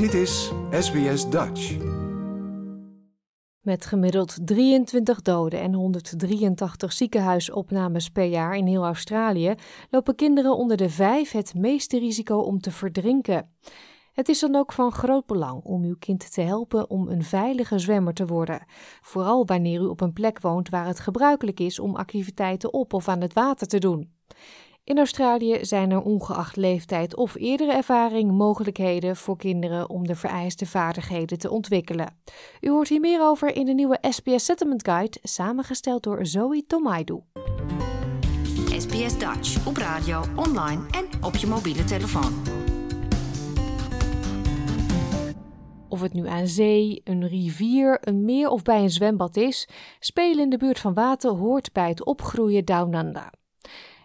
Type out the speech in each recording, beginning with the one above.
Dit is SBS Dutch. Met gemiddeld 23 doden en 183 ziekenhuisopnames per jaar in heel Australië lopen kinderen onder de vijf het meeste risico om te verdrinken. Het is dan ook van groot belang om uw kind te helpen om een veilige zwemmer te worden. Vooral wanneer u op een plek woont waar het gebruikelijk is om activiteiten op of aan het water te doen. In Australië zijn er ongeacht leeftijd of eerdere ervaring mogelijkheden voor kinderen om de vereiste vaardigheden te ontwikkelen. U hoort hier meer over in de nieuwe SBS Settlement Guide, samengesteld door Zoe Tomaidu. SBS Dutch op radio, online en op je mobiele telefoon. Of het nu aan zee, een rivier, een meer of bij een zwembad is, spelen in de buurt van water hoort bij het opgroeien Down Under.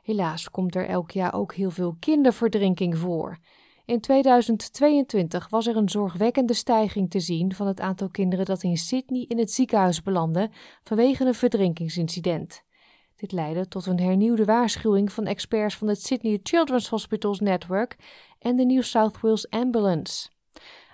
Helaas komt er elk jaar ook heel veel kinderverdrinking voor. In 2022 was er een zorgwekkende stijging te zien van het aantal kinderen dat in Sydney in het ziekenhuis belandde vanwege een verdrinkingsincident. Dit leidde tot een hernieuwde waarschuwing van experts van het Sydney Children's Hospitals Network en de New South Wales Ambulance.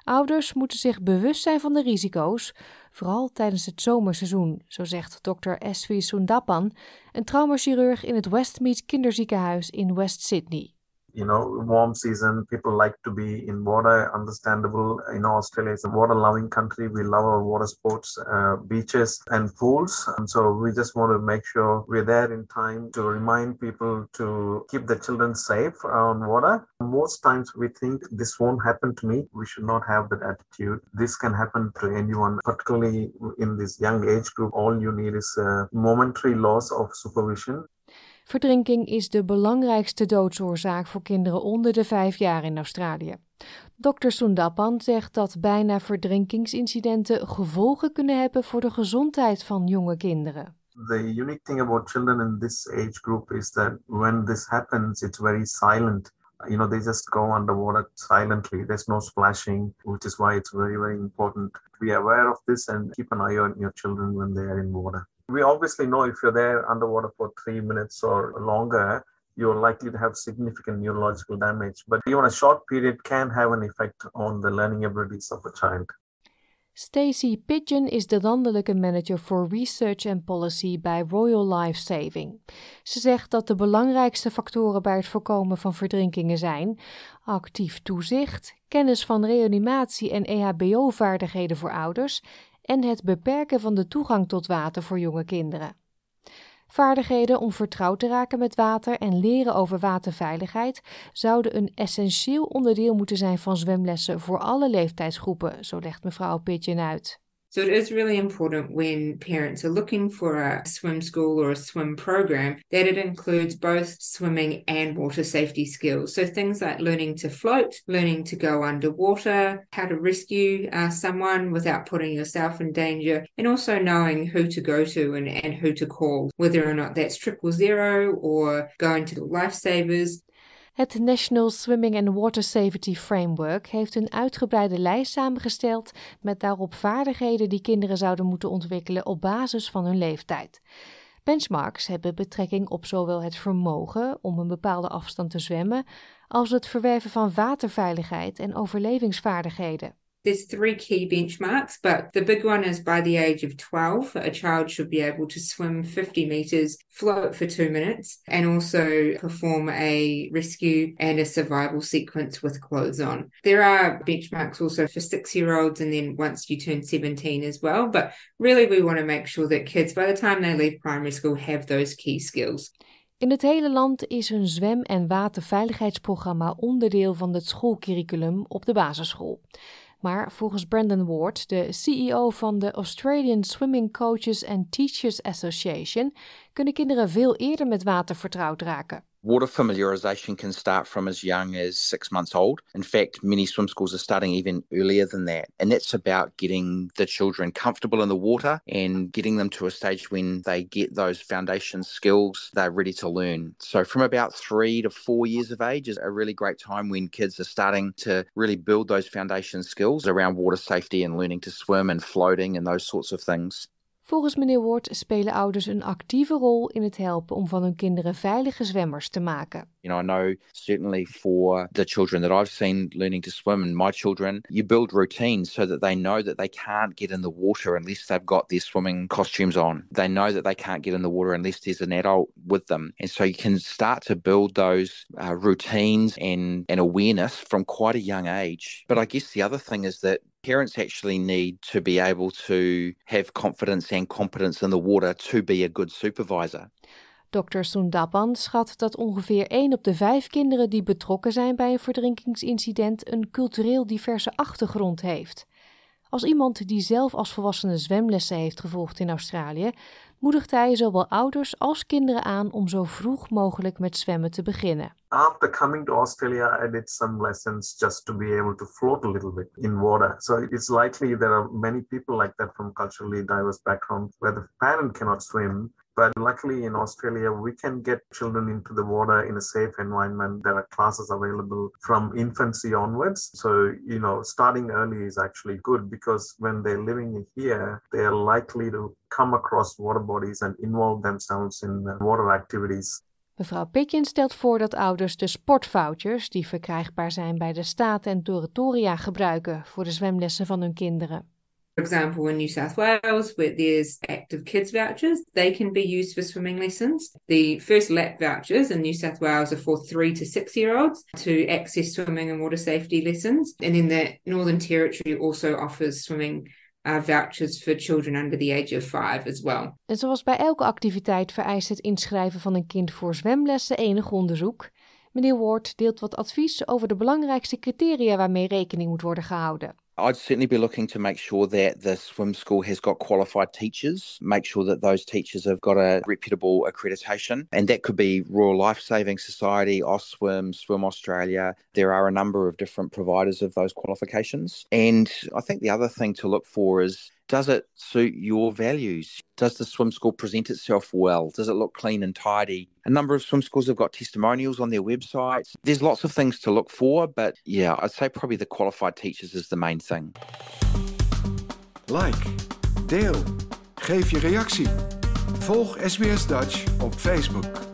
Ouders moeten zich bewust zijn van de risico's, vooral tijdens het zomerseizoen, zo zegt dokter S.V. Sundapan, een traumachirurg in het Westmead Kinderziekenhuis in West Sydney. You know warm season people like to be in water understandable you know australia is a water loving country. We love our water sports uh, beaches and pools. And so we just want to make sure we're there in time to remind people to keep the children safe on water. Most times we think this won't happen to me. We should not have that attitude. This can happen to anyone particularly in this young age group. All you need is a momentary loss of supervision Verdrinking is de belangrijkste doodsoorzaak voor kinderen onder de vijf jaar in Australië. Dr. Sundapan zegt dat bijna verdrinkingsincidenten gevolgen kunnen hebben voor de gezondheid van jonge kinderen. The unique thing about children in this age group is that when this happens, it's very silent. You know, they just go underwater silently. There's no splashing, which is why it's very, very important be aware of this and keep an eye on your children when they are in water. We obviously know if you're there underwater for three minutes or longer, you're likely to have significant neurological damage. But even a short period can have an effect on the learning abilities of a child. Stacey Pigeon is de landelijke manager voor Research and Policy bij Royal Life Saving. Ze zegt dat de belangrijkste factoren bij het voorkomen van verdrinkingen zijn: actief toezicht, kennis van reanimatie en EHBO-vaardigheden voor ouders en het beperken van de toegang tot water voor jonge kinderen. Vaardigheden om vertrouwd te raken met water en leren over waterveiligheid zouden een essentieel onderdeel moeten zijn van zwemlessen voor alle leeftijdsgroepen, zo legt mevrouw Pitjen uit. So it is really important when parents are looking for a swim school or a swim program that it includes both swimming and water safety skills. So things like learning to float, learning to go underwater, how to rescue uh, someone without putting yourself in danger, and also knowing who to go to and, and who to call, whether or not that's triple zero or going to the lifesavers. Het National Swimming and Water Safety Framework heeft een uitgebreide lijst samengesteld met daarop vaardigheden die kinderen zouden moeten ontwikkelen op basis van hun leeftijd. Benchmarks hebben betrekking op zowel het vermogen om een bepaalde afstand te zwemmen als het verwerven van waterveiligheid en overlevingsvaardigheden. There's three key benchmarks, but the big one is by the age of 12, a child should be able to swim 50 meters, float for two minutes, and also perform a rescue and a survival sequence with clothes on. There are benchmarks also for six year olds, and then once you turn 17 as well. But really, we want to make sure that kids, by the time they leave primary school, have those key skills. In het hele land is een zwem- en waterveiligheidsprogramma onderdeel van het schoolcurriculum op de basisschool. Maar volgens Brandon Ward, de CEO van de Australian Swimming Coaches and Teachers Association, kunnen kinderen veel eerder met water vertrouwd raken. Water familiarisation can start from as young as six months old. In fact, many swim schools are starting even earlier than that. And that's about getting the children comfortable in the water and getting them to a stage when they get those foundation skills, they're ready to learn. So, from about three to four years of age is a really great time when kids are starting to really build those foundation skills around water safety and learning to swim and floating and those sorts of things. Volgens meneer Ward spelen ouders een actieve rol in het helpen om van hun kinderen veilige zwemmers te maken. You know, I know certainly for the children that I've seen learning to swim and my children, you build routines so that they know that they can't get in the water unless they've got their swimming costumes on. They know that they can't get in the water unless there's an adult with them. And so you can start to build those uh, routines and, and awareness from quite a young age. But I guess the other thing is that parents actually need to be able to have confidence and competence in the water to be a good supervisor. Dr. Sundapan schat dat ongeveer 1 op de 5 kinderen die betrokken zijn bij een verdrinkingsincident een cultureel diverse achtergrond heeft. Als iemand die zelf als volwassene zwemlessen heeft gevolgd in Australië, moedigt hij zowel ouders als kinderen aan om zo vroeg mogelijk met zwemmen te beginnen. After coming to Australia, I did some lessons just to be able to float a little bit in water. So it's likely there are many people like that from culturally diverse backgrounds where the parent cannot swim. But luckily in Australia, we can get children into the water in a safe environment. There are classes available from infancy onwards. So, you know, starting early is actually good because when they're living here, they are likely to come across water bodies and involve themselves in water activities. Mevrouw Pickens stelt voor dat ouders de sportvouchers, die verkrijgbaar zijn bij de staat en Toratoria, gebruiken voor de zwemlessen van hun kinderen. For example, in New South Wales, where there's active kids vouchers, they can be used for swimming lessons. The first lap vouchers in New South Wales are for three to six year olds to access swimming and water safety lessons. And then the Northern Territory also offers swimming uh, vouchers for children under the age of five as well. En zoals bij elke activiteit vereist het inschrijven van een kind voor zwemlessen enig onderzoek. Meneer Ward deelt wat advies over de belangrijkste criteria waarmee rekening moet worden gehouden. I'd certainly be looking to make sure that the swim school has got qualified teachers, make sure that those teachers have got a reputable accreditation. And that could be Royal Life Saving Society, OSWIM, Swim Australia. There are a number of different providers of those qualifications. And I think the other thing to look for is does it suit your values? Does the swim school present itself well? Does it look clean and tidy? A number of swim schools have got testimonials on their websites. There's lots of things to look for, but yeah, I'd say probably the qualified teachers is the main thing. Like, deel, geef je reactie. Volg SBS Dutch op Facebook.